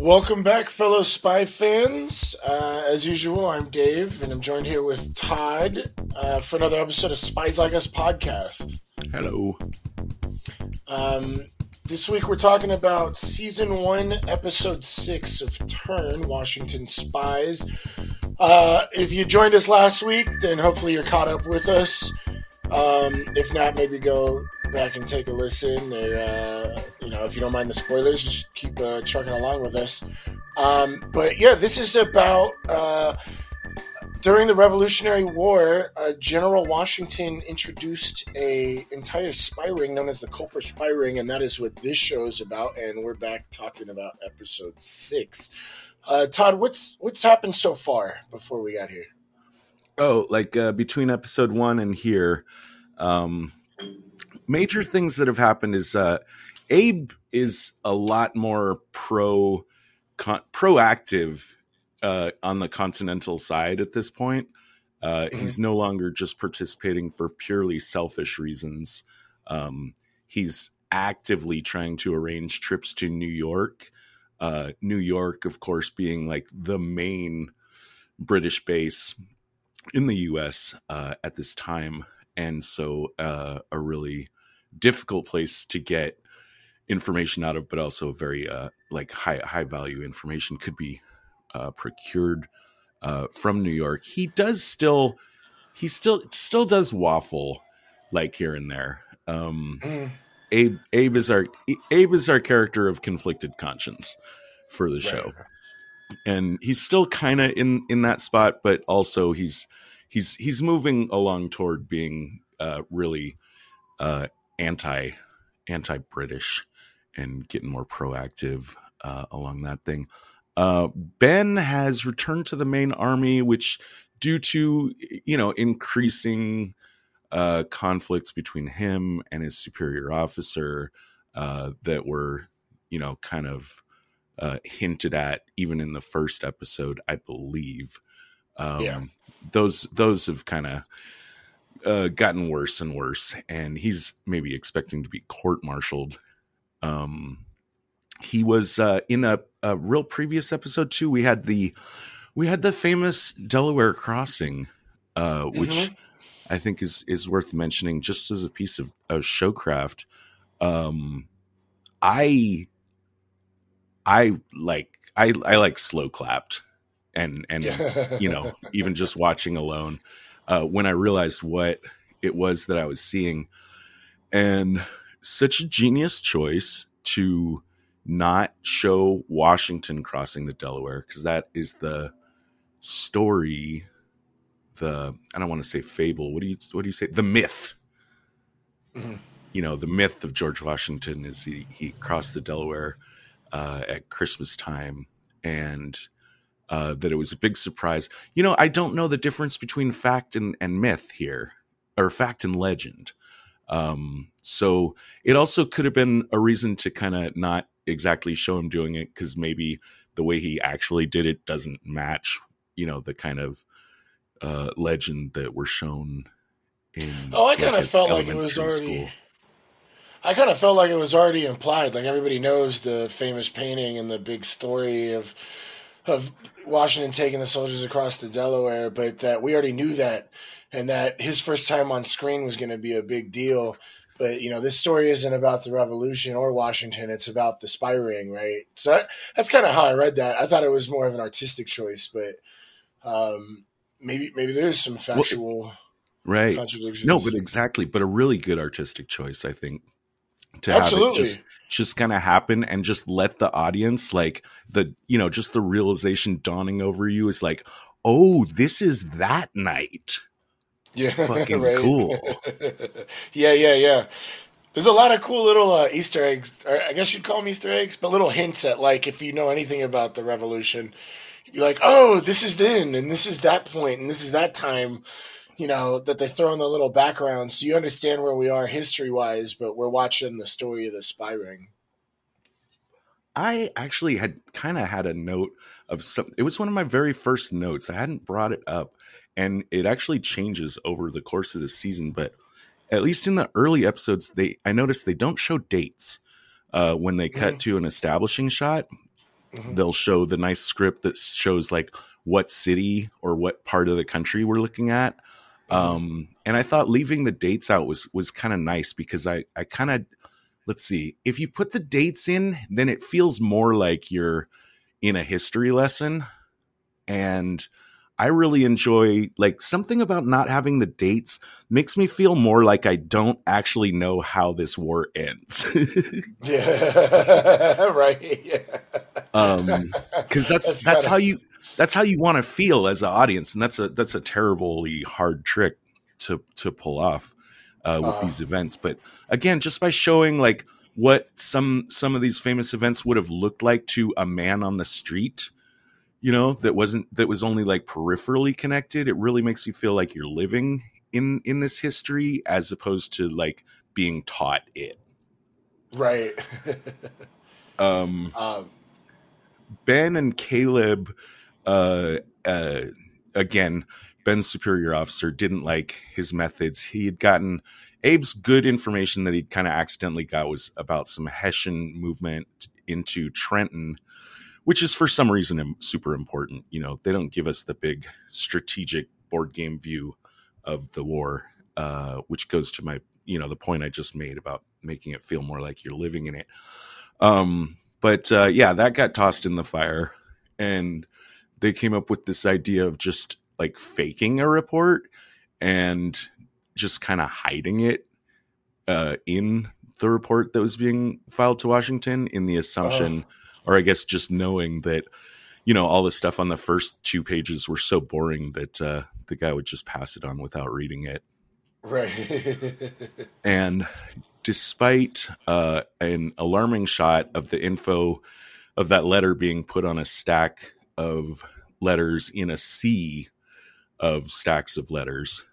Welcome back, fellow spy fans. Uh, as usual, I'm Dave, and I'm joined here with Todd uh, for another episode of Spies Like Us podcast. Hello. Um, this week we're talking about season one, episode six of Turn Washington Spies. Uh, if you joined us last week, then hopefully you're caught up with us. Um, if not, maybe go back and take a listen, or uh, if you don't mind the spoilers, just keep uh, trucking along with us. Um, but yeah, this is about uh, during the Revolutionary War. Uh, General Washington introduced a entire spy ring known as the Culper Spy Ring, and that is what this show is about. And we're back talking about episode six. Uh, Todd, what's what's happened so far before we got here? Oh, like uh, between episode one and here, um, major things that have happened is uh, Abe is a lot more pro con- proactive uh, on the continental side at this point. Uh, Mhm. He's no longer just participating for purely selfish reasons. Um, he's actively trying to arrange trips to New York. Uh, New York, of course, being like the main British base in the U.S. Uh, at this time, and so uh, a really difficult place to get information out of, but also very uh, like high high value information could be uh, procured uh, from New York. He does still he still still does waffle like here and there. Um, Mm, Abe Abe is our Abe is our character of conflicted conscience for the right. show and he's still kind of in in that spot but also he's he's he's moving along toward being uh really uh anti anti british and getting more proactive uh along that thing uh ben has returned to the main army which due to you know increasing uh conflicts between him and his superior officer uh that were you know kind of uh, hinted at even in the first episode, I believe. Um, Yeah. Those those have kind of uh, gotten worse and worse, and he's maybe expecting to be court-martialed. Um, he was uh, in a, a real previous episode too. We had the we had the famous Delaware crossing, uh, which Mhm. I think is is worth mentioning just as a piece of, of showcraft. Um, I I like I I like slow clapped and and Yeah. you know even just watching alone uh, when I realized what it was that I was seeing and such a genius choice to not show Washington crossing the Delaware because that is the story the I don't want to say fable what do you what do you say the myth Mhm. you know the myth of George Washington is he, he crossed the Delaware uh, at Christmas time, and uh, that it was a big surprise. You know, I don't know the difference between fact and, and myth here, or fact and legend. Um, so it also could have been a reason to kind of not exactly show him doing it because maybe the way he actually did it doesn't match, you know, the kind of uh, legend that we're shown in. Oh, I kinda felt like it was already- I kind of felt like it was already implied. Like everybody knows the famous painting and the big story of of Washington taking the soldiers across the Delaware, but that we already knew that, and that his first time on screen was going to be a big deal. But you know, this story isn't about the Revolution or Washington; it's about the spy ring, right? So that, that's kind of how I read that. I thought it was more of an artistic choice, but um, maybe maybe there's some factual Right. contradictions. No, but exactly. But a really good artistic choice, I think, to have Absolutely. it just just kind of happen and just let the audience like the you know just the realization dawning over you is like, oh, this is that night. Yeah, Fucking right. cool. yeah, yeah, yeah. There's a lot of cool little uh, Easter eggs. Or I guess you'd call them Easter eggs, but little hints at like if you know anything about the Revolution, you're like, oh, this is then, and this is that point, and this is that time. You know that they throw in the little background, so you understand where we are history wise, but we're watching the story of the spy ring. I actually had kind of had a note of some. It was one of my very first notes. I hadn't brought it up, and it actually changes over the course of the season. But at least in the early episodes, they I noticed they don't show dates uh, when they cut Mhm. to an establishing shot. mm-hmm. they'll show the nice script that shows like what city or what part of the country we're looking at. Um, and I thought leaving the dates out was was kind of nice because I I kind of let's see if you put the dates in, then it feels more like you're in a history lesson, and I really enjoy like something about not having the dates makes me feel more like I don't actually know how this war ends. yeah, right. Yeah. Um, because that's that's, that's how you that's how you want to feel as an audience, and that's a that's a terribly hard trick to to pull off uh, with uh, these events. But again, just by showing like what some some of these famous events would have looked like to a man on the street you know that wasn't that was only like peripherally connected it really makes you feel like you're living in in this history as opposed to like being taught it. Right. Um, um ben and caleb uh uh again ben's superior officer didn't like his methods he had gotten abe's good information that he'd kind of accidentally got was about some hessian movement into trenton which is for some reason super important. You know, they don't give us the big strategic board game view of the war, uh, which goes to my, you know, the point I just made about making it feel more like you're living in it. Um, but uh, yeah, that got tossed in the fire, and they came up with this idea of just like faking a report and just kind of hiding it uh, in the report that was being filed to Washington in the assumption. Oh or I guess just knowing that you know all the stuff on the first two pages were so boring that uh, the guy would just pass it on without reading it. Right. and despite uh, an alarming shot of the info of that letter being put on a stack of letters in a sea of stacks of letters,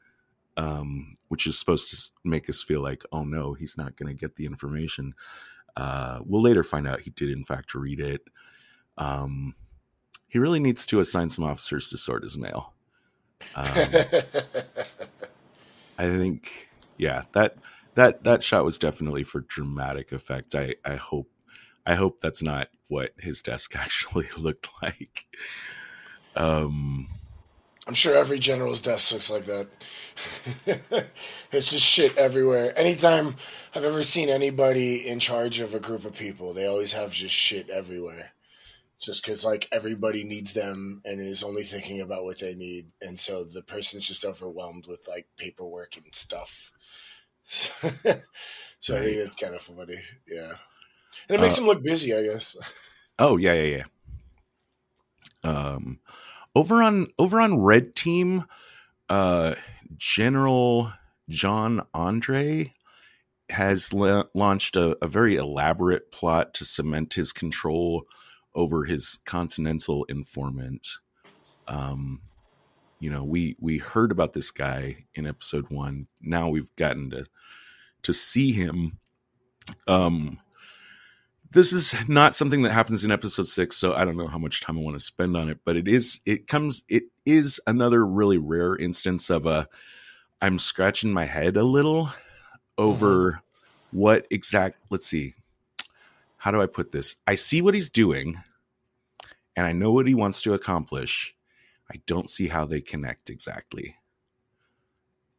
um, which is supposed to make us feel like, oh no, he's not going to get the information. Uh, we'll later find out he did, in fact, read it. Um, he really needs to assign some officers to sort his mail. Um, I think, yeah, that that that shot was definitely for dramatic effect. I I hope I hope that's not what his desk actually looked like. Um, I'm sure every general's desk looks like that. it's just shit everywhere. Anytime I've ever seen anybody in charge of a group of people, they always have just shit everywhere. Just because, like, everybody needs them and is only thinking about what they need. And so the person's just overwhelmed with, like, paperwork and stuff. so right. I think it's kind of funny. Yeah. And it makes uh, them look busy, I guess. Oh, yeah, yeah, yeah. Um, over on over on Red Team, uh, General John Andre has la- launched a, a, very elaborate plot to cement his control over his continental informant. Um, you know, we we heard about this guy in episode one. Now we've gotten to to see him. Um, this is not something that happens in episode six, so I don't know how much time I want to spend on it, but it is it comes it is another really rare instance of a I'm scratching my head a little over mm-hmm. what exact let's see. How do I put this? I see what he's doing and I know what he wants to accomplish. I don't see how they connect exactly.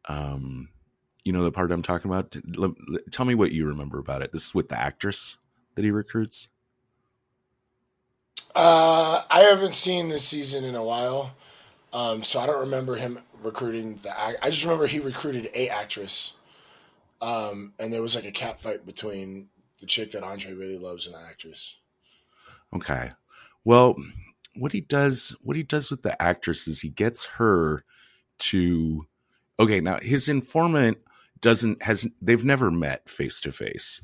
Um you know the part I'm talking about? Tell me what you remember about it. This is with the actress that he recruits? Uh, I haven't seen this season in a while, um, so I don't remember him recruiting the. I just remember he recruited a actress, um, and there was like a cat fight between the chick that Andre really loves and the actress. Okay, well, what he does, what he does with the actress is he gets her to. Okay, now his informant doesn't has they've never met face to face.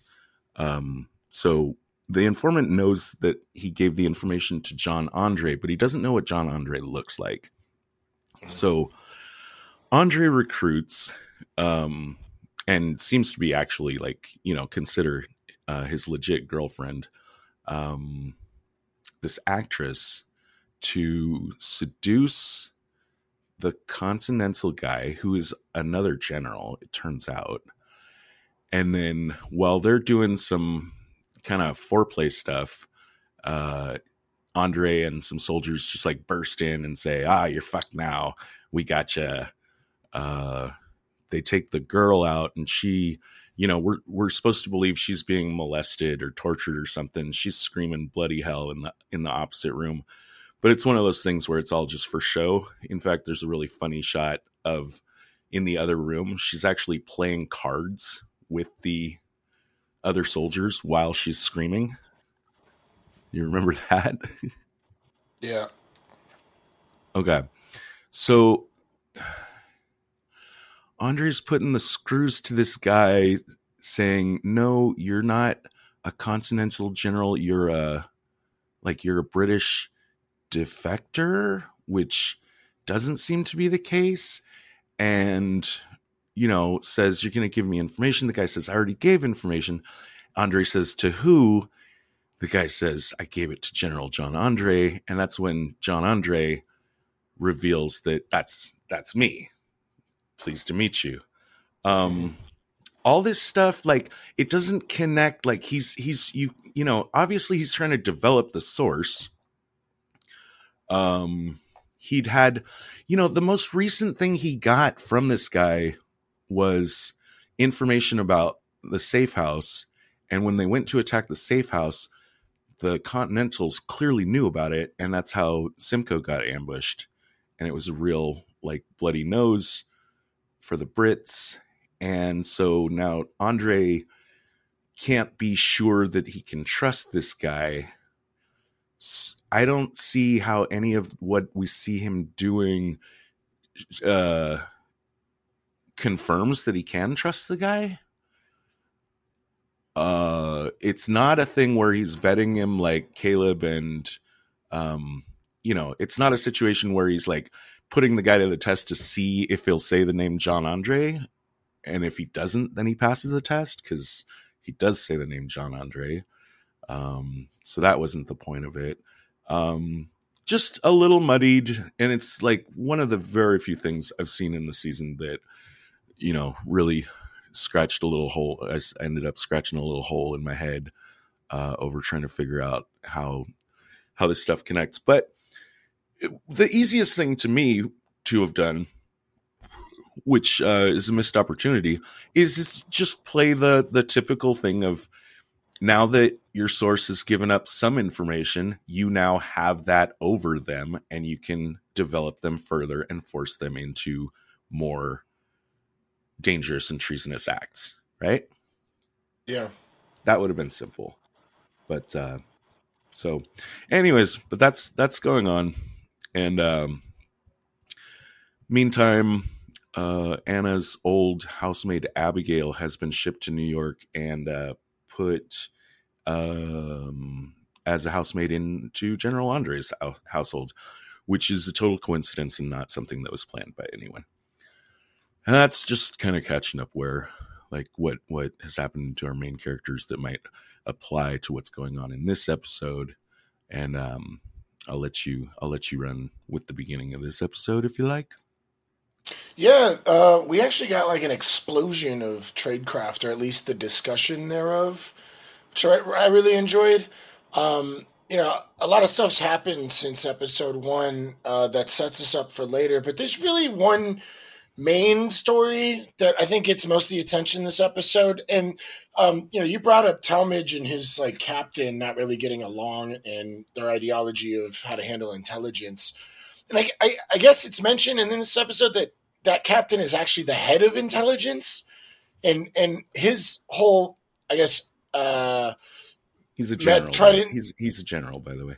Um, so the informant knows that he gave the information to John Andre, but he doesn't know what John Andre looks like. So Andre recruits um, and seems to be actually like, you know, consider uh, his legit girlfriend, um, this actress, to seduce the continental guy who is another general, it turns out. And then while they're doing some kind of foreplay stuff, uh, Andre and some soldiers just like burst in and say, "Ah, you're fucked now. We got you." Uh, they take the girl out, and she, you know, we're we're supposed to believe she's being molested or tortured or something. She's screaming bloody hell in the in the opposite room, but it's one of those things where it's all just for show. In fact, there's a really funny shot of in the other room. She's actually playing cards with the other soldiers while she's screaming. You remember that? Yeah. Okay. So Andre's putting the screws to this guy saying, "No, you're not a continental general. You're a like you're a British defector," which doesn't seem to be the case. And you know, says you're going to give me information. The guy says, "I already gave information." Andre says, "To who?" The guy says, "I gave it to General John Andre," and that's when John Andre reveals that that's that's me pleased to meet you um all this stuff like it doesn't connect like he's he's you you know obviously he's trying to develop the source um he'd had you know the most recent thing he got from this guy was information about the safe house and when they went to attack the safe house the continentals clearly knew about it and that's how simcoe got ambushed and it was a real like bloody nose for the Brits. And so now Andre can't be sure that he can trust this guy. I don't see how any of what we see him doing uh, confirms that he can trust the guy. Uh, it's not a thing where he's vetting him like Caleb and, um, you know, it's not a situation where he's like, putting the guy to the test to see if he'll say the name John Andre. And if he doesn't, then he passes the test because he does say the name John Andre. Um, so that wasn't the point of it. Um, just a little muddied. And it's like one of the very few things I've seen in the season that, you know, really scratched a little hole. I ended up scratching a little hole in my head uh, over trying to figure out how how this stuff connects. But the easiest thing to me to have done which uh, is a missed opportunity is just play the the typical thing of now that your source has given up some information you now have that over them and you can develop them further and force them into more dangerous and treasonous acts right? Yeah. That would have been simple. But uh so anyways but that's that's going on. And um, meantime, uh, Anna's old housemaid Abigail has been shipped to New York and uh, put um, as a housemaid into General Andre's household, which is a total coincidence and not something that was planned by anyone. And that's just kind of catching up where, like, what what has happened to our main characters that might apply to what's going on in this episode, and um, I'll let you I'll let you run with the beginning of this episode if you like. Yeah, uh, we actually got like an explosion of tradecraft, or at least the discussion thereof, which I, I really enjoyed. Um, you know, a lot of stuff's happened since episode one uh, that sets us up for later, but there's really one main story that I think gets most of the attention this episode. And um, you know, you brought up Tallmadge and his like captain not really getting along and their ideology of how to handle intelligence. And I, I, I guess it's mentioned in this episode that that captain is actually the head of intelligence, and and his whole, I guess, uh, he's a general. To, he's he's a general, by the way.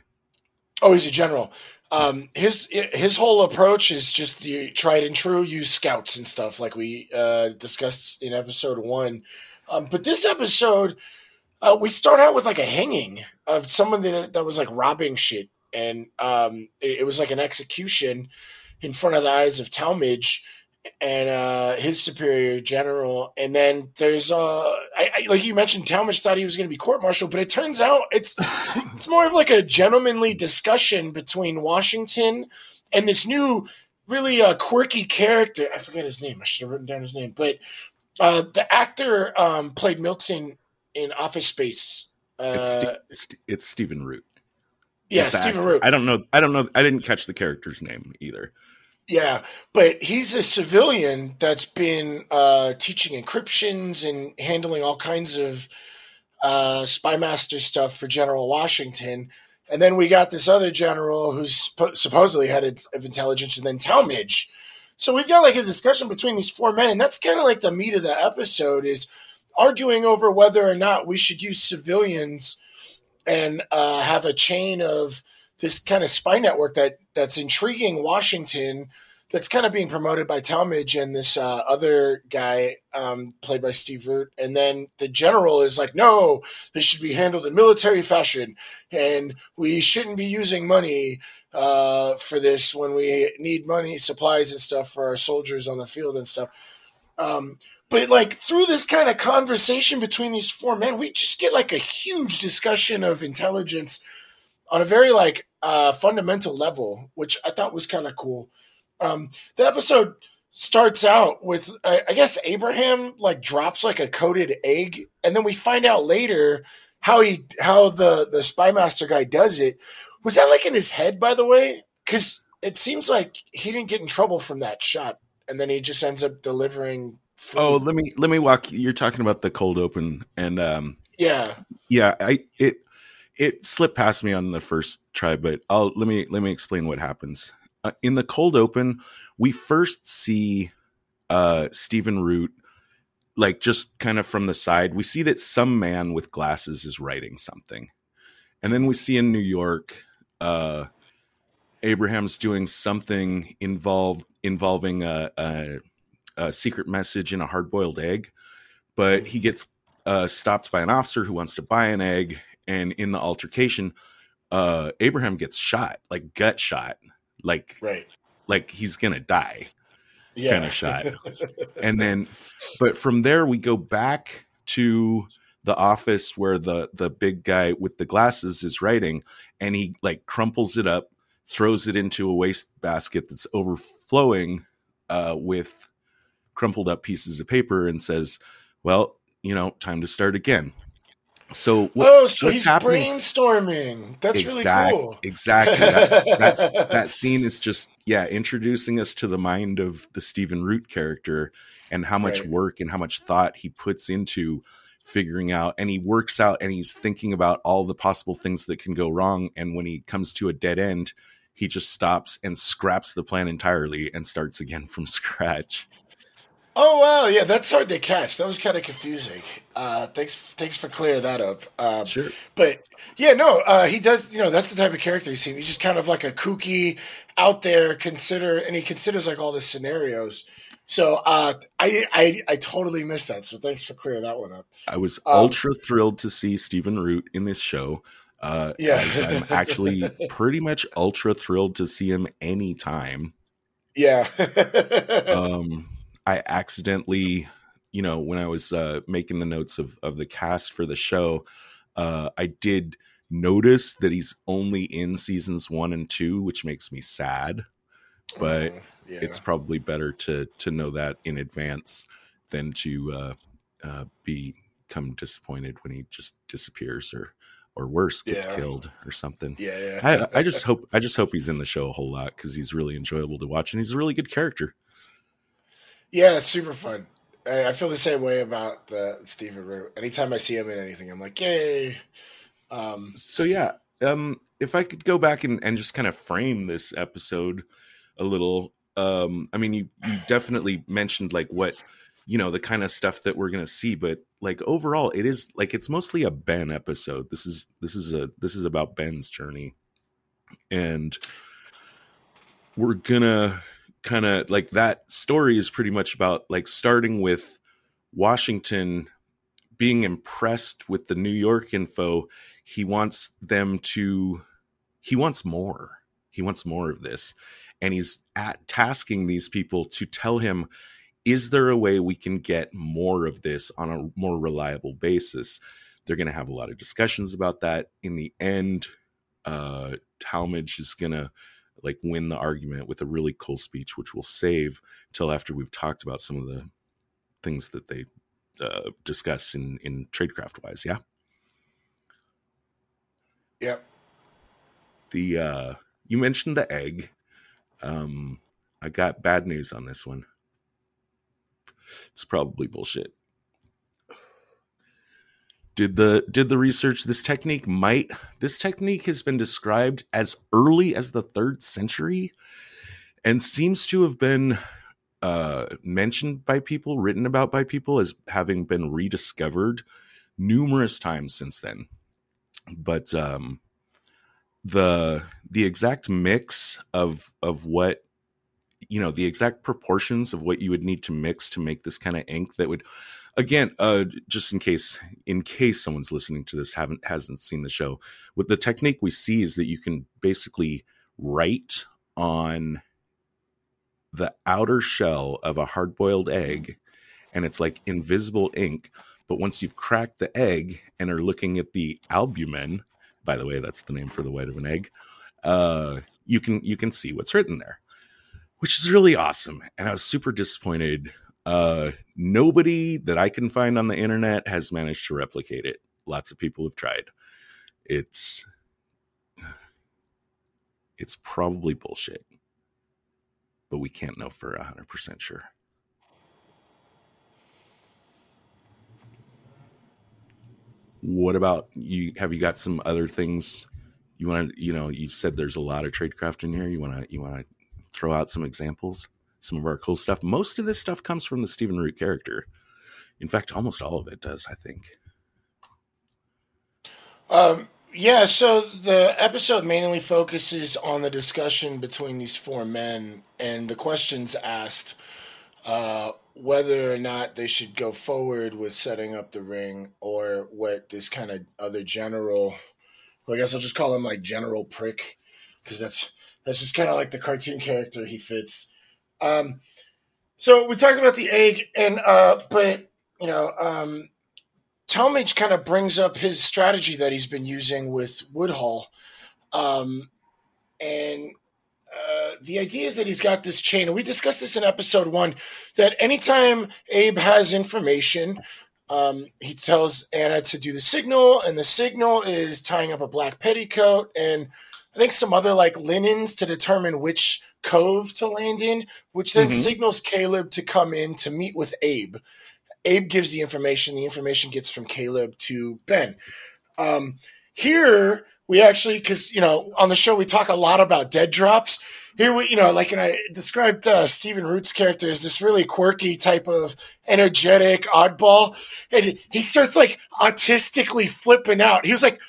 Oh, he's a general um, his his whole approach is just the tried and true use scouts and stuff like we uh, discussed in episode one. Um, but this episode, uh, we start out with like a hanging of someone that, that was like robbing shit, and um, it, it, was like an execution in front of the eyes of Tallmadge and uh, his superior general. And then there's uh, I, I, like you mentioned, Tallmadge thought he was going to be court martial, but it turns out it's it's more of like a gentlemanly discussion between Washington and this new, really uh, quirky character. I forget his name. I should have written down his name, but uh, the actor um, played Milton in Office Space. Uh, it's, St- it's Stephen Root. Yeah, Stephen Root. I don't know. I don't know. I didn't catch the character's name either. Yeah, but he's a civilian that's been uh, teaching encryptions and handling all kinds of uh, spymaster stuff for General Washington. And then we got this other general who's supposedly head of intelligence, and then Tallmadge. So we've got like a discussion between these four men, and that's kind of like the meat of the episode is arguing over whether or not we should use civilians and uh, have a chain of this kind of spy network that that's intriguing Washington that's kind of being promoted by Tallmadge and this uh, other guy um, played by Steve Root. And then the general is like, no, this should be handled in military fashion. And we shouldn't be using money uh, for this when we need money, supplies, and stuff for our soldiers on the field and stuff. Um, but like through this kind of conversation between these four men, we just get like a huge discussion of intelligence on a very like uh, fundamental level, which I thought was kind of cool. Um, the episode starts out with, I, I guess, Abraham like drops like a coated egg, and then we find out later how he how the the spy master guy does it. Was that like in his head, by the way? Because it seems like he didn't get in trouble from that shot, and then he just ends up delivering. Food. Oh, let me let me walk. You're talking about the cold open, and um, yeah, yeah. I it it slipped past me on the first try, but I'll let me let me explain what happens. Uh, in the cold open, we first see uh Stephen Root like just kind of from the side. We see that some man with glasses is writing something. And then we see in New York uh Abraham's doing something involved involving a, a, a secret message in a hard boiled egg, but he gets uh, stopped by an officer who wants to buy an egg, and in the altercation, uh, Abraham gets shot, like gut shot, like right, like he's gonna die, yeah. kind of shot. and then, but from there we go back to the office where the the big guy with the glasses is writing, and he like crumples it up, throws it into a waste basket that's overflowing uh, with crumpled up pieces of paper, and says, "Well, you know, time to start again." So what, oh, so he's happening? brainstorming. That's exact, really cool. Exactly. That's, that's that scene is just yeah introducing us to the mind of the Stephen Root character and how much right. work and how much thought he puts into figuring out and he works out and he's thinking about all the possible things that can go wrong and when he comes to a dead end he just stops and scraps the plan entirely and starts again from scratch Oh wow, yeah, that's hard to catch. That was kind of confusing. Uh, thanks, thanks for clearing that up. Um, sure. But yeah, no, uh, he does. You know, that's the type of character he's seen. He's just kind of like a kooky, out there consider, and he considers like all the scenarios. So uh, I, I I totally missed that. So thanks for clearing that one up. I was um, ultra thrilled to see Stephen Root in this show. Uh, yeah, I'm actually pretty much ultra thrilled to see him anytime. Yeah. um I accidentally, you know, when I was uh, making the notes of of the cast for the show, uh, I did notice that he's only in seasons one and two, which makes me sad. But uh, yeah. it's probably better to to know that in advance than to uh, uh, become disappointed when he just disappears or or worse gets yeah. killed or something. Yeah, yeah. I, I just hope I just hope he's in the show a whole lot because he's really enjoyable to watch and he's a really good character. Yeah, it's super fun. I, I feel the same way about the Stephen Root. Anytime I see him in anything, I'm like, yay. Um, so yeah, um, if I could go back and, and just kind of frame this episode a little, um, I mean, you, you definitely mentioned like what you know the kind of stuff that we're gonna see, but like overall, it is like it's mostly a Ben episode. This is this is a this is about Ben's journey, and we're gonna kind of like that story is pretty much about like starting with Washington being impressed with the New York info. He wants them to, he wants more. He wants more of this. And he's at tasking these people to tell him, is there a way we can get more of this on a more reliable basis? They're going to have a lot of discussions about that. In the end, uh, Tallmadge is going to like win the argument with a really cool speech, which we'll save till after we've talked about some of the things that they uh, discuss in in tradecraft wise. Yeah. Yep. the uh, you mentioned the egg. Um, I got bad news on this one. It's probably bullshit. Did the did the research this technique might this technique has been described as early as the 3rd century and seems to have been uh, mentioned by people, written about by people as having been rediscovered numerous times since then. But um, the the exact mix of of what you know the exact proportions of what you would need to mix to make this kind of ink that would again uh just in case in case someone's listening to this haven't hasn't seen the show with the technique we see is that you can basically write on the outer shell of a hard boiled egg and it's like invisible ink but once you've cracked the egg and are looking at the albumen by the way that's the name for the white of an egg uh you can you can see what's written there which is really awesome. And I was super disappointed. Uh, nobody that I can find on the internet has managed to replicate it. Lots of people have tried. It's it's probably bullshit, but we can't know for hundred percent sure. What about you? Have you got some other things you want to? You know, you said there's a lot of tradecraft in here. You want to? You want to throw out some examples, some of our cool stuff. Most of this stuff comes from the Stephen Root character. In fact, almost all of it does, I think. Um, yeah, so the episode mainly focuses on the discussion between these four men and the questions asked uh, whether or not they should go forward with setting up the ring or what this kind of other general, well, I guess I'll just call him like General Prick because that's that's just kind of like the cartoon character he fits. Um, so we talked about the egg, and uh, but you know, um, Tallmadge kind of brings up his strategy that he's been using with Woodhull, um, and uh, the idea is that he's got this chain, and we discussed this in episode one. That anytime Abe has information, um, he tells Anna to do the signal, and the signal is tying up a black petticoat, and I think some other like linens to determine which cove to land in, which then mm-hmm. signals Caleb to come in to meet with Abe. Abe gives the information. The information gets from Caleb to Ben. Um, here we actually, because you know, on the show we talk a lot about dead drops. Here we, you know, like and I described uh, Stephen Root's character as this really quirky type of energetic oddball, and he starts like autistically flipping out. He was like,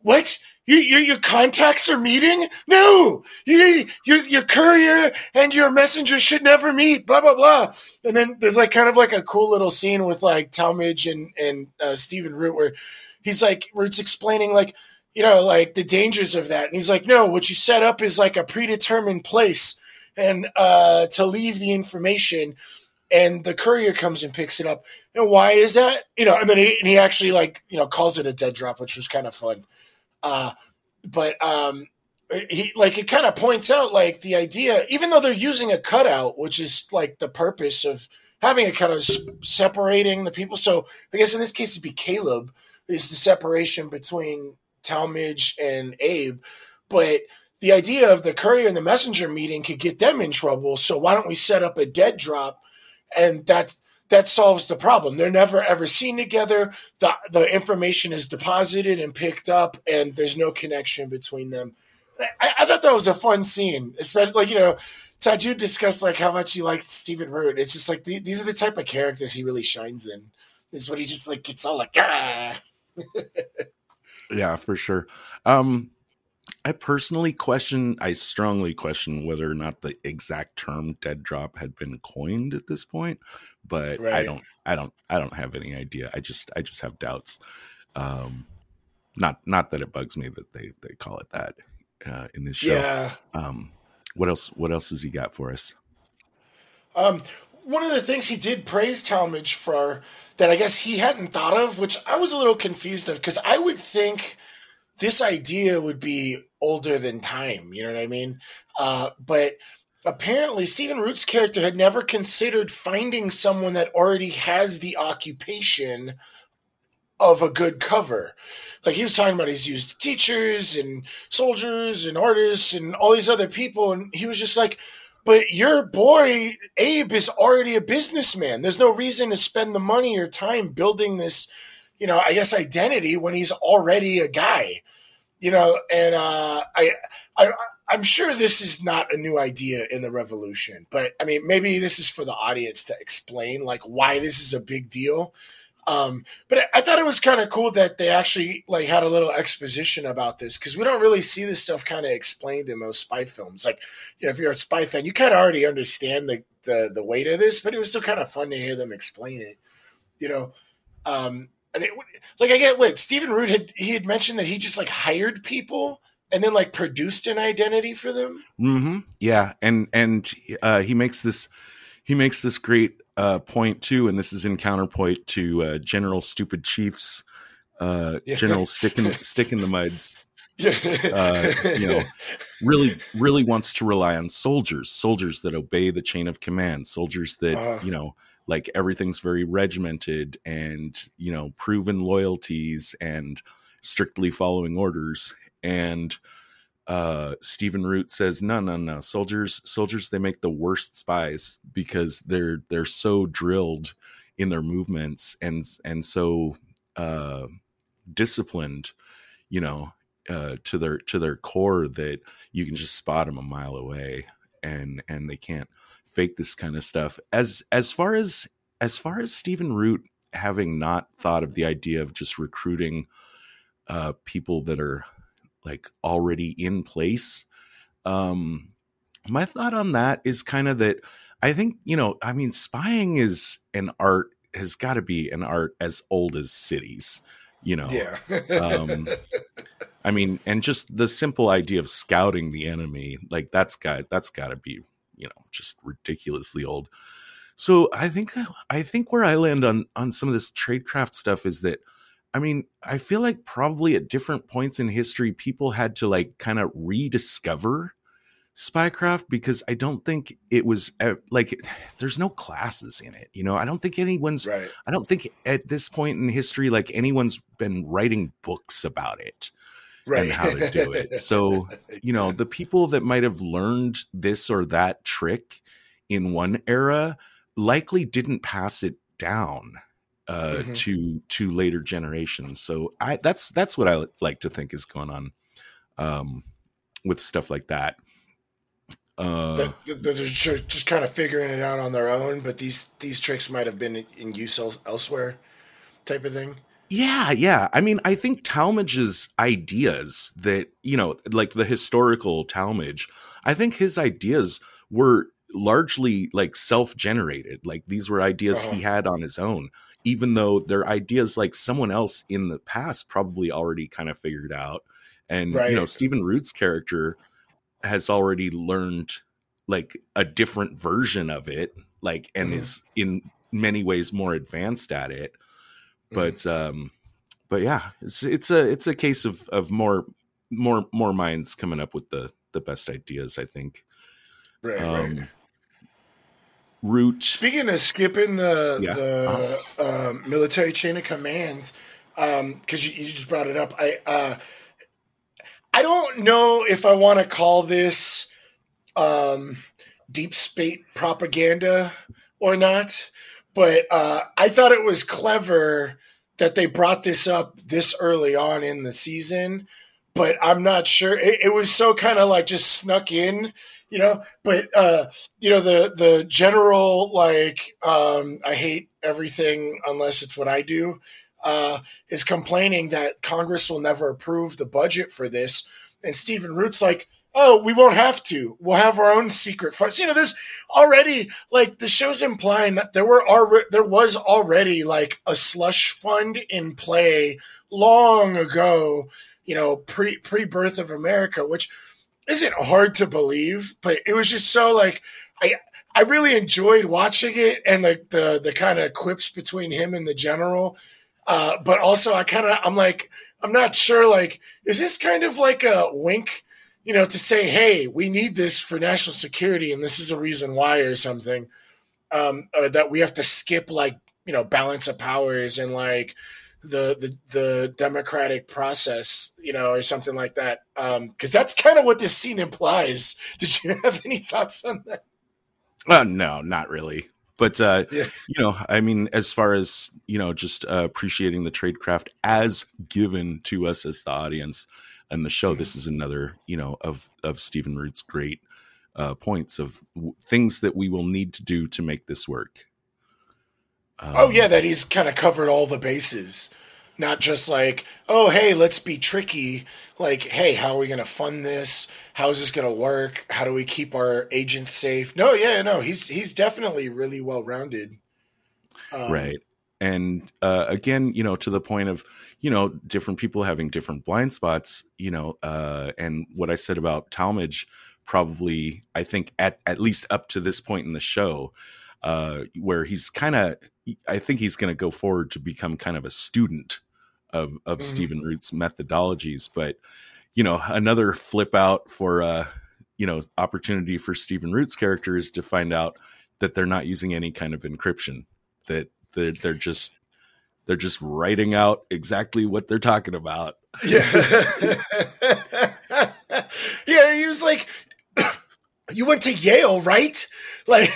"What?" You, your, your contacts are meeting? No, you, your, your courier and your messenger should never meet. Blah blah blah. And then there's like kind of like a cool little scene with like Tallmadge and and uh, Stephen Root where he's like Root's explaining like you know like the dangers of that, and he's like, no, what you set up is like a predetermined place, and uh, to leave the information and the courier comes and picks it up. And why is that? You know, and then he, and he actually like, you know, calls it a dead drop, which was kind of fun. Uh, but um, he like it kind of points out like the idea, even though they're using a cutout, which is like the purpose of having a cutout, separating the people. So I guess in this case it'd be Caleb is the separation between Tallmadge and Abe, but the idea of the courier and the messenger meeting could get them in trouble. So why don't we set up a dead drop? And that's that solves the problem. They're never ever seen together. The the information is deposited and picked up, and there's no connection between them. I, I thought that was a fun scene, especially like you know, Todd, you discussed like how much you liked Stephen Root. It's just like the, these are the type of characters he really shines in. Is when he just like gets all like ah. yeah, for sure. Um, I personally question, I strongly question whether or not the exact term dead drop had been coined at this point but right. I don't I don't I don't have any idea. I just I just have doubts. Um not not that it bugs me that they they call it that uh, in this show. Yeah. Um what else what else has he got for us? Um one of the things he did praise Tallmadge for that I guess he hadn't thought of, which I was a little confused of, because I would think this idea would be older than time. You know what I mean? Uh, but apparently Stephen Root's character had never considered finding someone that already has the occupation of a good cover. Like he was talking about he's used teachers and soldiers and artists and all these other people, and he was just like, but your boy Abe is already a businessman. There's no reason to spend the money or time building this, you know, I guess identity when he's already a guy. You know, and uh, I, I, I'm sure this is not a new idea in the revolution, but I mean, maybe this is for the audience to explain like why this is a big deal. Um, but I, thought it was kind of cool that they actually like had a little exposition about this because we don't really see this stuff kind of explained in most spy films. Like, you know, if you're a spy fan, you kind of already understand the, the the weight of this, but it was still kind of fun to hear them explain it. You know, um, and it like I get what Stephen Root had he had mentioned that he just like hired people and then like produced an identity for them. Mm-hmm. Yeah, and and uh, he makes this he makes this great uh, point too, and this is in counterpoint to uh, General Stupid Chiefs, uh, yeah. General Stick in Stick in the Muds. Uh, you know, really, really wants to rely on soldiers, soldiers that obey the chain of command, soldiers that uh, you know, like everything's very regimented and you know, proven loyalties and strictly following orders. And uh, Stephen Root says, "No, no, no. Soldiers, soldiers, they make the worst spies because they're they're so drilled in their movements and and so uh, disciplined, you know, uh, to their to their core that you can just spot them a mile away, and and they can't fake this kind of stuff. As as far as as far as Stephen Root having not thought of the idea of just recruiting uh, people that are like already in place. Um, my thought on that is kind of that I think, you know, I mean, spying is an art, has got to be an art as old as cities, you know. Yeah. um, I mean, and just the simple idea of scouting the enemy, like that's got that's got to be, you know, just ridiculously old. So I think I think where I land on on some of this tradecraft stuff is that I mean, I feel like probably at different points in history, people had to like kind of rediscover spycraft because I don't think it was uh, like there's no classes in it. You know, I don't think anyone's. Right. I don't think at this point in history, like anyone's been writing books about it. Right. And how to do it. So, you know, the people that might have learned this or that trick in one era likely didn't pass it down uh, mm-hmm. to to later generations. So I that's that's what I like to think is going on um, with stuff like that. Uh, they're just kind of figuring it out on their own, but these these tricks might have been in use elsewhere, type of thing. Yeah, yeah. I mean, I think Tallmadge's ideas that you know, like the historical Tallmadge, I think his ideas were largely like self-generated. Like these were ideas uh-huh. he had on his own even though they're ideas like someone else in the past probably already kind of figured out. And right. you know, Stephen Root's character has already learned like a different version of it, like and mm-hmm. is in many ways more advanced at it. But mm-hmm. um but yeah, it's it's a it's a case of of more more more minds coming up with the the best ideas, I think. Right, um, right route. Speaking of skipping the yeah. the uh-huh. uh, military chain of command, because um, you, you, just brought it up, I uh, I don't know if I want to call this um, deep state propaganda or not, but uh, I thought it was clever that they brought this up this early on in the season. But I'm not sure. It, it was so kind of like just snuck in you know but uh you know the the general like um i hate everything unless it's what i do uh is complaining that congress will never approve the budget for this. And stephen root's like oh we won't have to. We'll have our own secret funds. You know this already like the show's implying that there were there was already like a slush fund in play long ago you know pre pre birth of america which isn't hard to believe, but it was just so like I I really enjoyed watching it and the the, the kind of quips between him and the general. Uh, but also I kind of I'm like I'm not sure like is this kind of like a wink, you know, to say hey we need this for national security and this is a reason why or something um, that we have to skip like you know balance of powers and like the the, the democratic process, you know, or something like that. Um, Because that's kind of what this scene implies. Did you have any thoughts on that? Uh, no, not really. But uh, yeah. you know, I mean, as far as you know, just uh, appreciating the tradecraft as given to us as the audience and the show. This is another, you know, of of Stephen Root's great uh, points of w- things that we will need to do to make this work. Um, oh yeah, that he's kind of covered all the bases, not just like, oh hey, let's be tricky. Like, hey, how are we going to fund this? How is this going to work? How do we keep our agents safe? No, yeah, no, he's he's definitely really well rounded. Um, right, and uh, again, you know, to the point of you know different people having different blind spots. You know, uh, and what I said about Tallmadge, probably I think at at least up to this point in the show uh, where he's kind of, I think he's going to go forward to become kind of a student of of mm-hmm. Stephen Root's methodologies. But you know, another flip out for uh, you know opportunity for Stephen Root's character is to find out that they're not using any kind of encryption. That they're, they're just they're just writing out exactly what they're talking about. Yeah. yeah, he was like, "You went to Yale, right?" Like.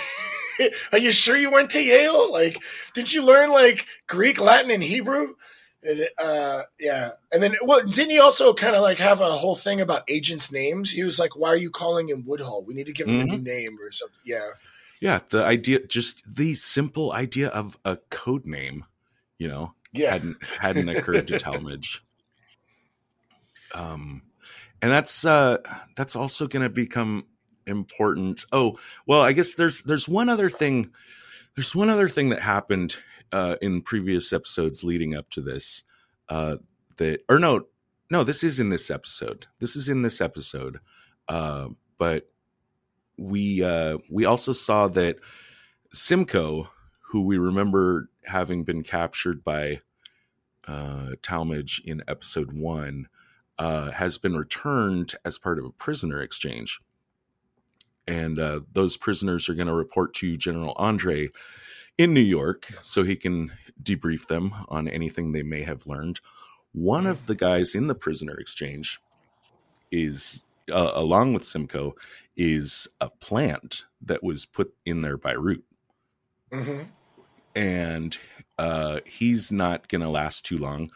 Are you sure you went to Yale? Like, did you learn like Greek, Latin, and Hebrew? And, uh, yeah, and then well, didn't he also kind of like have a whole thing about agents' names? He was like, "Why are you calling him Woodhull? We need to give him mm-hmm. a new name or something." Yeah, yeah. The idea, just the simple idea of a code name, you know, yeah, hadn't hadn't occurred to Tallmadge. Um, and that's uh, that's also going to become important. Oh, well, I guess there's there's one other thing. There's one other thing that happened uh, in previous episodes leading up to this. Uh, that or no, no, this is in this episode. This is in this episode. Uh, but we uh, we also saw that Simcoe, who we remember having been captured by uh, Tallmadge in episode one, uh, has been returned as part of a prisoner exchange and uh, those prisoners are going to report to General Andre in New York so he can debrief them on anything they may have learned. One of the guys in the prisoner exchange is, uh, along with Simcoe, is a plant that was put in there by Root. Mm-hmm. And uh, he's not going to last too long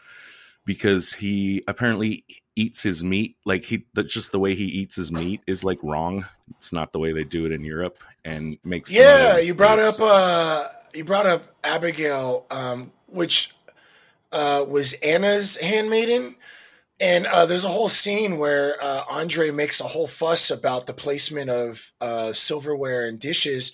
because he apparently eats his meat like he that's just the way he eats his meat is like wrong. It's not the way they do it in europe and makes yeah you brought up uh you brought up abigail um which uh was anna's handmaiden. And uh, there's a whole scene where uh, Andre makes a whole fuss about the placement of uh, silverware and dishes,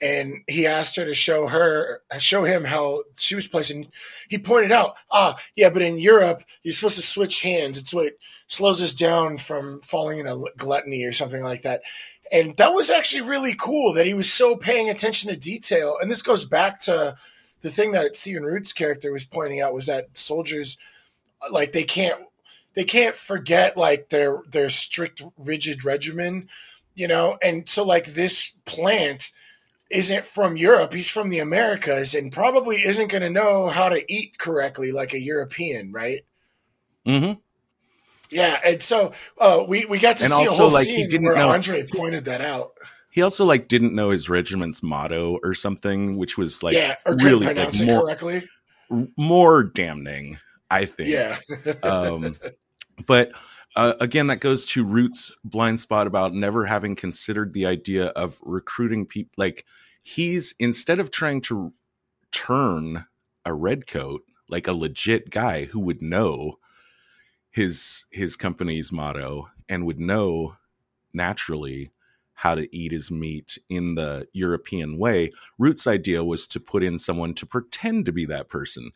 and he asked her to show her show him how she was placing he pointed out ah yeah but in europe you're supposed to switch hands. It's what slows us down from falling into gluttony or something like that. And that was actually really cool that he was so paying attention to detail. And this goes back to the thing that stephen root's character was pointing out was that soldiers like they can't they can't forget like their their strict rigid regimen you know? And so like this plant isn't from Europe. He's from the Americas and probably isn't going to know how to eat correctly like a European, right? Mm-hmm. Yeah, and so uh, we we got to and see also, a whole like, scene where know, Andre pointed that out. He also like didn't know his regiment's motto or something, which was like yeah, really pronounce like, it more, correctly. More damning, I think. Yeah. um, but uh, again, that goes to Root's blind spot about never having considered the idea of recruiting people. Like he's instead of trying to turn a redcoat like a legit guy who would know his his company's motto and would know naturally how to eat his meat in the European way. Root's idea was to put in someone to pretend to be that person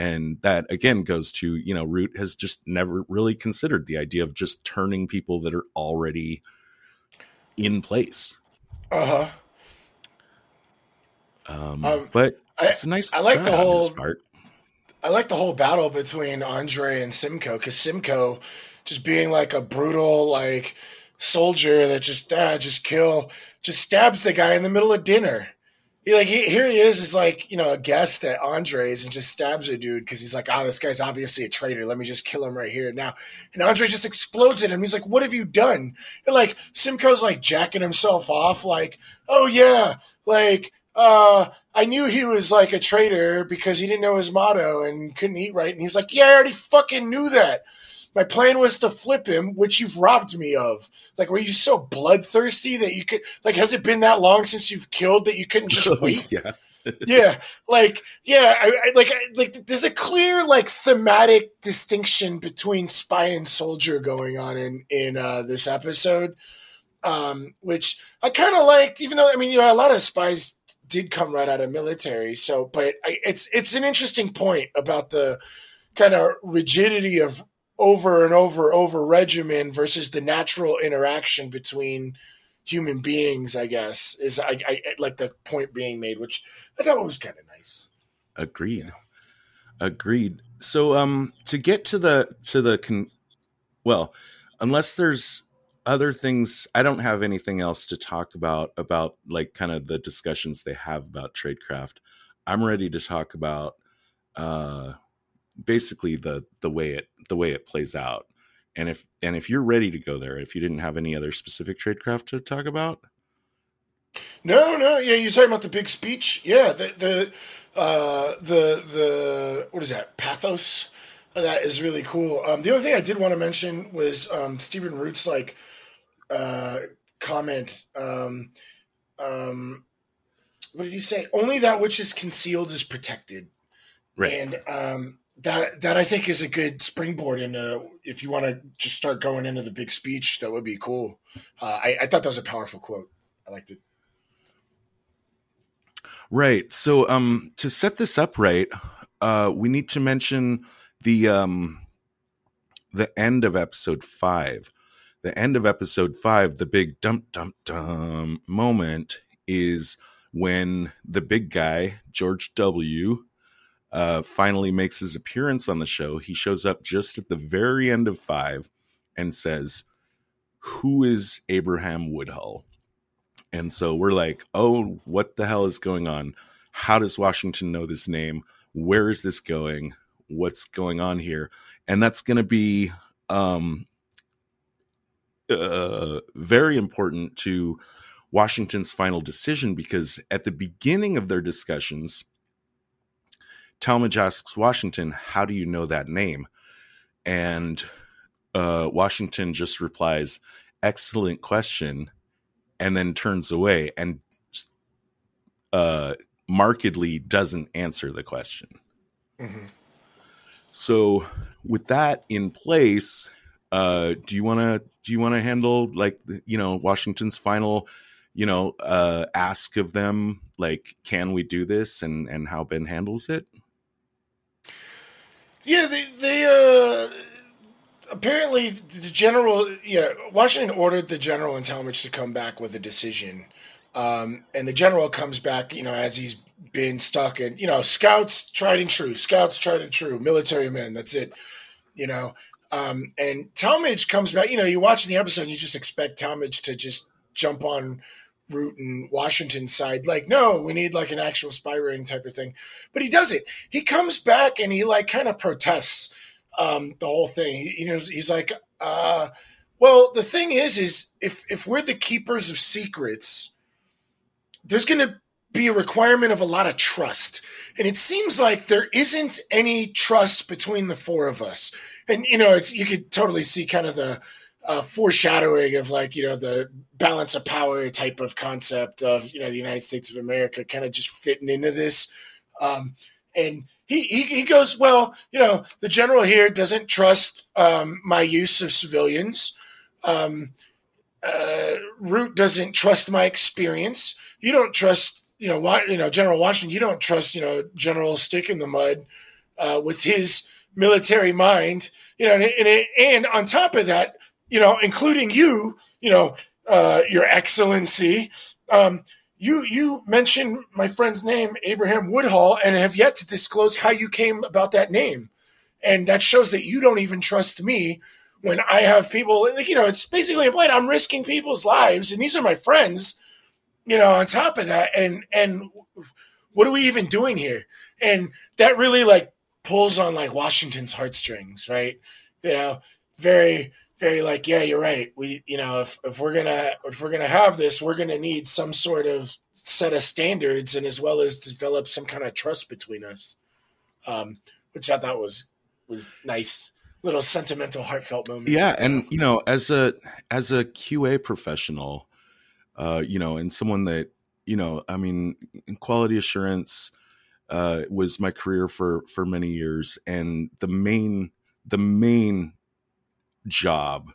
and that again goes to you know root has just never really considered the idea of just turning people that are already in place. Uh-huh. Um, um but it's a nice i like the whole part. I like the whole battle between andre and simcoe because simcoe just being like a brutal like soldier that just ah, just kill just stabs the guy in the middle of dinner He like he, here he is is like you know a guest at Andre's and just stabs a dude because he's like oh this guy's obviously a traitor. Let me just kill him right here. Now and Andre just explodes at him. He's like what have you done? And like Simcoe's like jacking himself off like oh yeah like uh I knew he was like a traitor because he didn't know his motto and couldn't eat right. And he's like yeah I already fucking knew that my plan was to flip him, which you've robbed me of. Like, were you so bloodthirsty that you could? Like, has it been that long since you've killed that you couldn't just wait? yeah. yeah, like yeah, I, I, like I, like there's a clear like thematic distinction between spy and soldier going on in in uh, this episode, um, which I kind of liked. Even though I mean, you know, a lot of spies did come right out of military, so but I, it's it's an interesting point about the kind of rigidity of over and over over regimen versus the natural interaction between human beings i guess is I, I like the point being made which i thought was kind of nice. Agreed. Agreed. So um to get to the to the con well unless there's other things i don't have anything else to talk about about like kind of the discussions they have about tradecraft. I'm ready to talk about uh basically the the way it the way it plays out. And if and if you're ready to go there, if you didn't have any other specific tradecraft to talk about, no, no, yeah, you're talking about the big speech, yeah, the the uh, the the what is that pathos? That is really cool. Um, the other thing I did want to mention was um, Stephen Root's like uh, comment. Um, um, what did he say? Only that which is concealed is protected. Right. And um, that that I think is a good springboard into if you want to just start going into the big speech, that would be cool. Uh, I, I thought that was a powerful quote. I liked it. Right. So um to set this up right, uh we need to mention the um the end of episode 5. The end of episode 5, the big dump dump dum moment is when the big guy, George W, uh, finally makes his appearance on the show. He shows up just at the very end of five and says, Who is Abraham Woodhull? And so we're like, Oh, what the hell is going on? How does Washington know this name? Where is this going? What's going on here? And that's going to be um, uh, very important to Washington's final decision because at the beginning of their discussions, Tallmadge asks Washington, How do you know that name? And uh, Washington just replies, Excellent question, and then turns away and uh, markedly doesn't answer the question. Mm-hmm. So, with that in place, uh, do you want to do you want to handle like you know Washington's final you know uh, ask of them like can we do this and and how Ben handles it? Yeah, they they uh apparently the general yeah Washington ordered the general and Tallmadge to come back with a decision, um, and the general comes back you know as he's been stuck and you know scouts tried and true scouts tried and true military men that's it you know. Um, and Tallmadge comes back you know you watch the episode and you just expect Tallmadge to just jump on Root and Washington's side, like, no, we need like an actual spy ring type of thing. But he does it. He comes back and he like kind of protests um, the whole thing. He, you know, he's like, uh, well, the thing is, is if if we're the keepers of secrets, there's going to be a requirement of a lot of trust, and it seems like there isn't any trust between the four of us. And you know, it's you could totally see kind of the uh, foreshadowing of like you know the balance of power type of concept of you know the United States of America kind of just fitting into this. Um, and he, he, he goes, well, you know, the general here doesn't trust um, my use of civilians. Um, uh, Root doesn't trust my experience. You don't trust, you know, what you know, General Washington. You don't trust, you know, General Stick in the Mud uh, with his military mind. You know, and, and, and on top of that, you know, including you, you know, uh, Your Excellency. Um, you you mentioned my friend's name, Abraham Woodhull, and have yet to disclose how you came about that name, and that shows that you don't even trust me when I have people. Like you know, it's basically implied I'm risking people's lives, and these are my friends. you know, on top of that, and and what are we even doing here? And that really like pulls on like Washington's heartstrings, right? You know, very very like, yeah, you're right. We, you know, if, if we're gonna if we're gonna have this, we're gonna need some sort of set of standards, and as well as develop some kind of trust between us, um, which I thought was was nice, little sentimental, heartfelt moment. Yeah, and you know, as a as a QA professional, uh, you know, and someone that you know, I mean, quality assurance uh, was my career for for many years, and the main the main job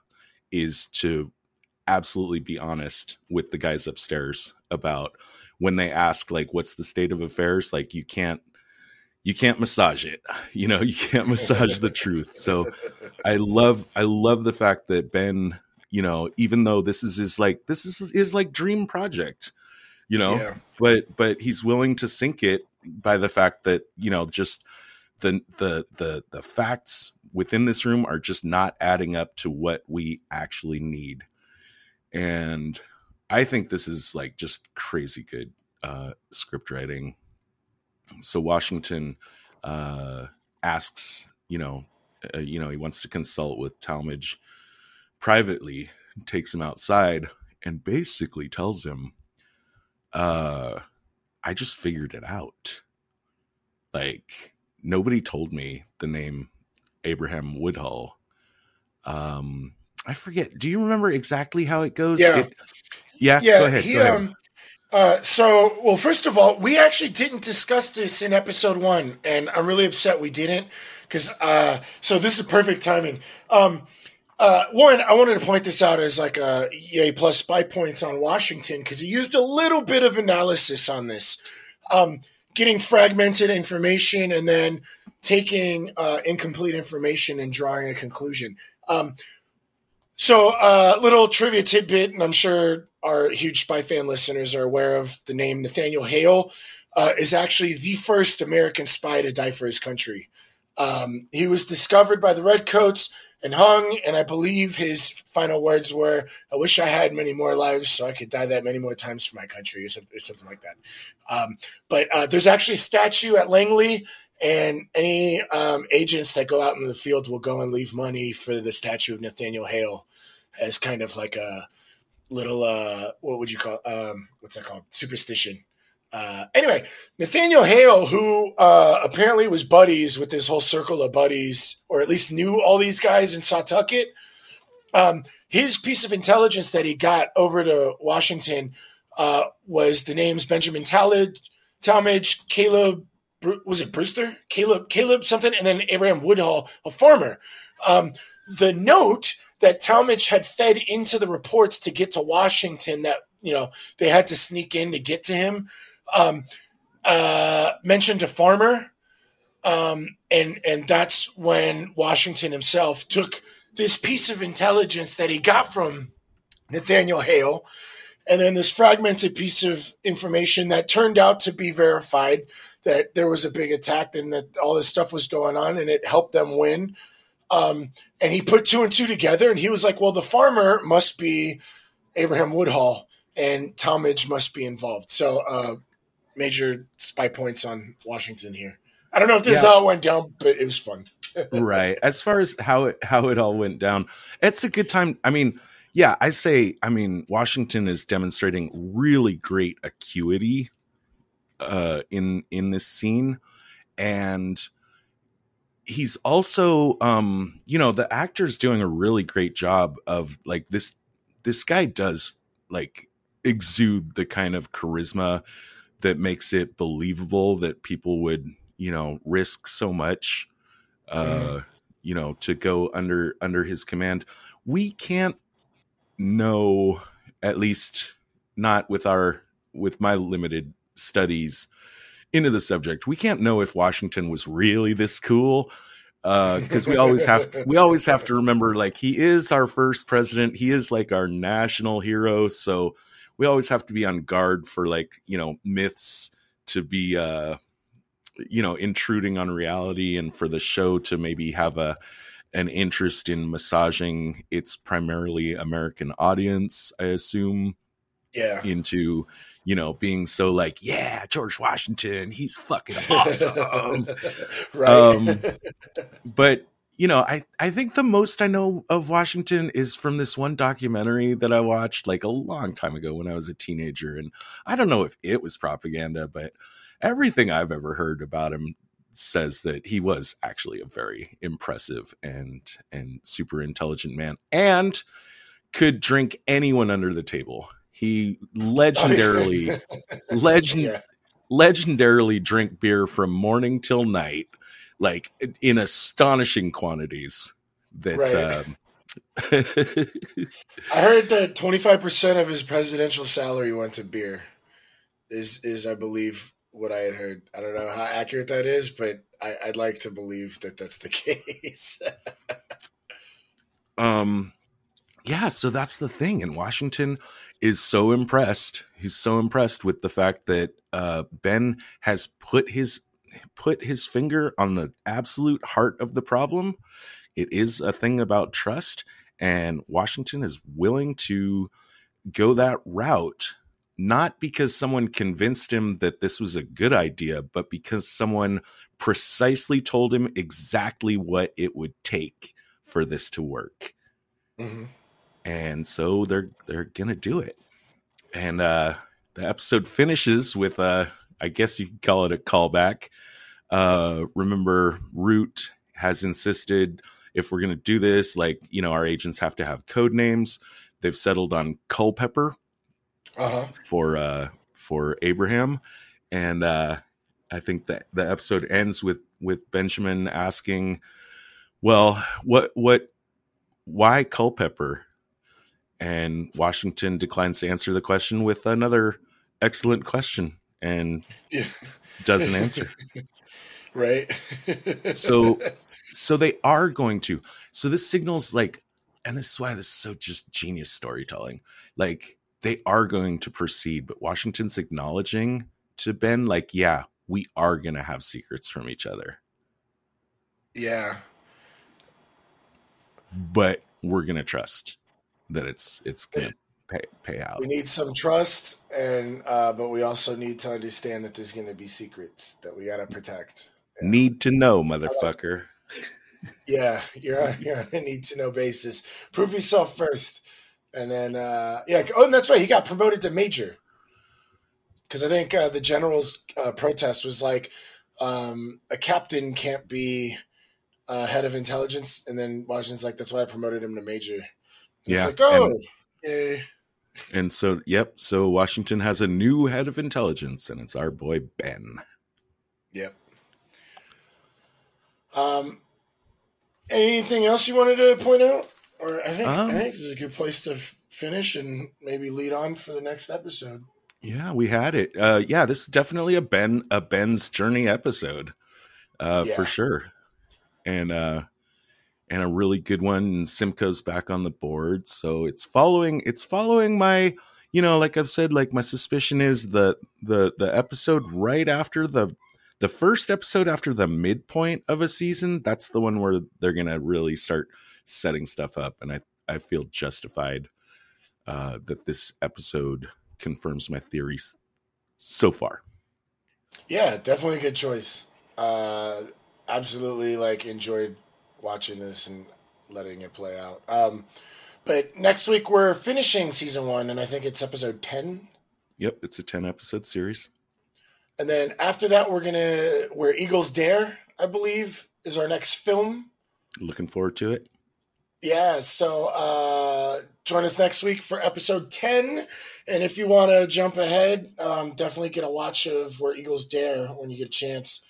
is to absolutely be honest with the guys upstairs about when they ask like what's the state of affairs? Like you can't you can't massage it. You know you can't massage the truth. So i love i love the fact that ben you know even though this is his like this is his like dream project you know yeah. but but he's willing to sink it by the fact that you know just the the the the facts within this room are just not adding up to what we actually need. And I think this is like just crazy good uh, script writing. So Washington uh, asks, you know, uh, you know, he wants to consult with Tallmadge privately, takes him outside, and basically tells him, uh, I just figured it out. Like, nobody told me the name Abraham Woodhull. Um, I forget. Do you remember exactly how it goes? Yeah. It, yeah. Yeah. Go ahead. He, go ahead. Um, uh, so, well, first of all, we actually didn't discuss this in episode one, and I'm really upset we didn't because. Uh, so this is perfect timing. Um, uh, one, I wanted to point this out as like a EA plus spy points on Washington because he used a little bit of analysis on this, um, getting fragmented information and then taking uh, incomplete information and drawing a conclusion. Um, so, a uh, little trivia tidbit, and I'm sure our huge spy fan listeners are aware of the name Nathaniel Hale, uh, is actually the first American spy to die for his country. Um, he was discovered by the Redcoats and hung, and I believe his final words were, "I wish I had many more lives so I could die that many more times for my country," or something, like that. Um, but uh, there's actually a statue at Langley and any um, agents that go out in the field will go and leave money for the statue of Nathaniel Hale as kind of like a little uh, what would you call um, what's that called superstition. Uh, anyway, Nathaniel Hale, who uh, apparently was buddies with this whole circle of buddies, or at least knew all these guys in Setauket, um, his piece of intelligence that he got over to Washington uh, was the names Benjamin Tallmadge, Caleb was it Brewster, Caleb, Caleb something, and then Abraham Woodhull, a farmer. Um, the note that Tallmadge had fed into the reports to get to Washington that you know they had to sneak in to get to him um, uh, mentioned a farmer, um, and and that's when Washington himself took this piece of intelligence that he got from Nathaniel Hale, and then this fragmented piece of information that turned out to be verified that there was a big attack and that all this stuff was going on and it helped them win. Um, and he put two and two together and he was like, well, the farmer must be Abraham Woodhull and Tallmadge must be involved. So, uh, major spy points on Washington here. I don't know if this yeah. all went down, but it was fun. right. As far as how it, how it all went down, it's a good time. I mean, yeah, I say, I mean, Washington is demonstrating really great acuity uh, in in this scene, and he's also, um, you know, the actor's doing a really great job of like this. This guy does like exude the kind of charisma that makes it believable that people would, you know, risk so much, uh, mm. you know, to go under under his command. We can't know, at least not with our with my limited studies into the subject. We can't know if Washington was really this cool because uh, we always have to, we always have to remember like he is our first president. He is like our national hero, so we always have to be on guard for like you know myths to be uh you know intruding on reality and for the show to maybe have a an interest in massaging its primarily American audience, I assume. Yeah. Into you know, being so like, yeah, George Washington, he's fucking awesome. right. Um, but you know, I, I think the most I know of Washington is from this one documentary that I watched like a long time ago when I was a teenager. And I don't know if it was propaganda, but everything I've ever heard about him says that he was actually a very impressive and and super intelligent man and could drink anyone under the table. He legendarily legend yeah. legendarily drink beer from morning till night like in astonishing quantities. That right. um, I heard that twenty five percent of his presidential salary went to beer. Is is I believe what I had heard. I don't know how accurate that is, but I, would like to believe that that's the case. um, yeah. So that's the thing, in Washington is so impressed. He's so impressed with the fact that uh, Ben has put his put his finger on the absolute heart of the problem. It is a thing about trust, and Washington is willing to go that route, not because someone convinced him that this was a good idea, but because someone precisely told him exactly what it would take for this to work. Mm-hmm. And so they're they're gonna do it. And uh the episode finishes with a I guess you could call it a callback uh, remember, Root has insisted if we're going to do this, like, you know, our agents have to have code names. They've settled on Culpeper uh-huh. for uh, for Abraham, and uh, I think that the episode ends with with Benjamin asking, "Well, what what why Culpeper?" And Washington declines to answer the question with another excellent question and yeah. doesn't answer. right? so so they are going to. So this signals like and this is why this is so just genius storytelling. Like they are going to proceed, but Washington's acknowledging to Ben like, yeah, we are going to have secrets from each other. Yeah. But we're going to trust that it's it's to pay pay out. We need some trust and uh but we also need to understand that there's going to be secrets that we got to protect. Need to know, motherfucker. yeah, you're on, you're on a need to know basis. Prove yourself first, and then uh, yeah. Oh, and that's right. He got promoted to major because I think uh, the general's uh, protest was like um, a captain can't be uh, head of intelligence, and then Washington's like, "That's why I promoted him to major." Yeah. It's like, oh, and, and so yep. So Washington has a new head of intelligence, and it's our boy Ben. Yep. Um, anything else you wanted to point out? Or I think um, I think this is a good place to f- finish and maybe lead on for the next episode. Yeah, we had it. Uh, yeah, this is definitely a Ben a Ben's journey episode, uh, yeah. for sure, and uh, and a really good one. And Simcoe's back on the board, so it's following it's following my you know like I've said like my suspicion is the the the episode right after the the first episode after the midpoint of a season, that's the one where they're gonna really start setting stuff up, and I I feel justified uh, that this episode confirms my theories so far. Yeah, definitely a good choice. Uh, absolutely, like enjoyed watching this and letting it play out. Um, but next week we're finishing season one, and I think it's episode ten. Yep, it's a ten episode series. And then after that, we're gonna where Eagles Dare, I believe, is our next film. Looking forward to it. Yeah, so uh, join us next week for episode ten. And if you want to jump ahead, um, definitely get a watch of Where Eagles Dare when you get a chance,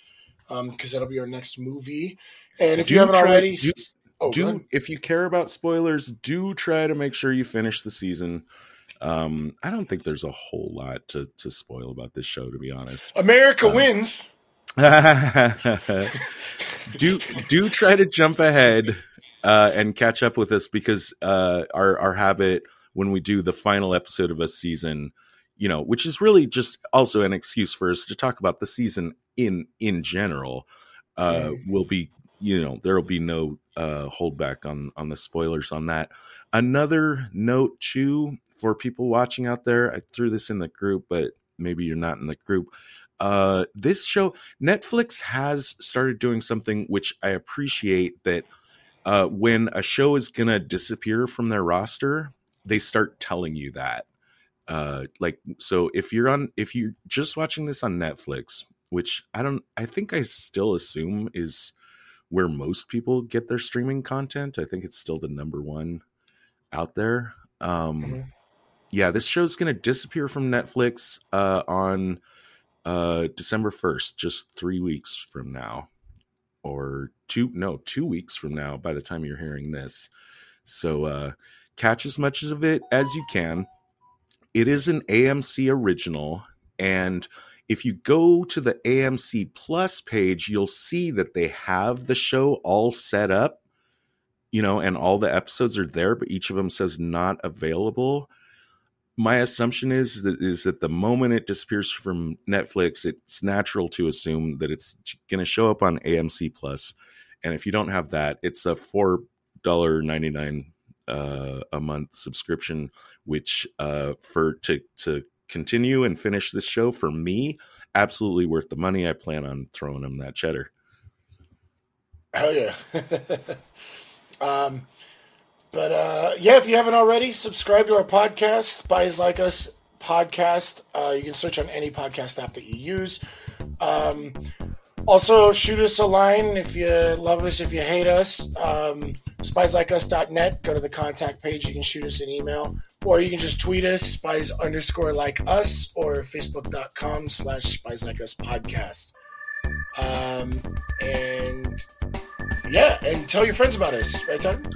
because um, that'll be our next movie. And if do you haven't try, already, do, oh, do if you care about spoilers, do try to make sure you finish the season um, I don't think there's a whole lot to to spoil about this show, to be honest. America um, wins. do do try to jump ahead uh, and catch up with us because uh, our our habit when we do the final episode of a season, you know, which is really just also an excuse for us to talk about the season in in general, uh, will be you know there will be no uh, holdback on on the spoilers on that. Another note too for people watching out there, I threw this in the group, but maybe you're not in the group. Uh, this show, Netflix has started doing something which I appreciate that uh, when a show is going to disappear from their roster, they start telling you that. Uh, like, so if you're on, if you're just watching this on Netflix, which I don't, I think I still assume is where most people get their streaming content. I think it's still the number one out there. Um, mm-hmm. Yeah, this show's going to disappear from Netflix uh, on uh, December 1st, just three weeks from now, or two, no, two weeks from now by the time you're hearing this. So uh, catch as much of it as you can. It is an AMC original, and if you go to the AMC Plus page, you'll see that they have the show all set up, you know, and all the episodes are there, but each of them says not available. My assumption is that is that the moment it disappears from Netflix, it's natural to assume that it's going to show up on AMC Plus. And if you don't have that, it's a four dollar ninety nine uh, a month subscription, which uh, for to to continue and finish this show for me absolutely worth the money. I plan on throwing them that cheddar. Hell yeah. Um but uh yeah if you haven't already subscribe to our podcast. Spies Like Us podcast. Uh you can search on any podcast app that you use. Um also shoot us a line if you love us if you hate us. Um spieslikeus.net go to the contact page. You can shoot us an email or you can just tweet us, spies underscore like us, or facebook.com slash spies like us podcast. Um, and yeah, and tell your friends about us, right, Todd?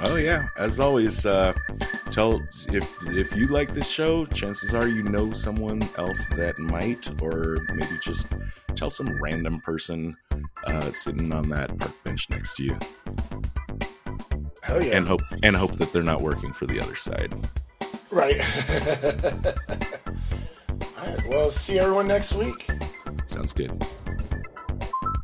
Oh yeah, as always, uh, tell if if you like this show, chances are you know someone else that might, or maybe just tell some random person uh, sitting on that park bench next to you. Hell yeah! And hope and hope that they're not working for the other side. Right. All right. Well, see everyone next week. Sounds good.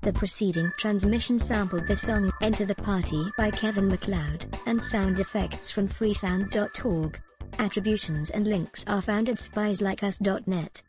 The preceding transmission sampled the song Enter the Party by Kevin MacLeod and sound effects from freesound.org. Attributions and links are found at spieslikeus.net.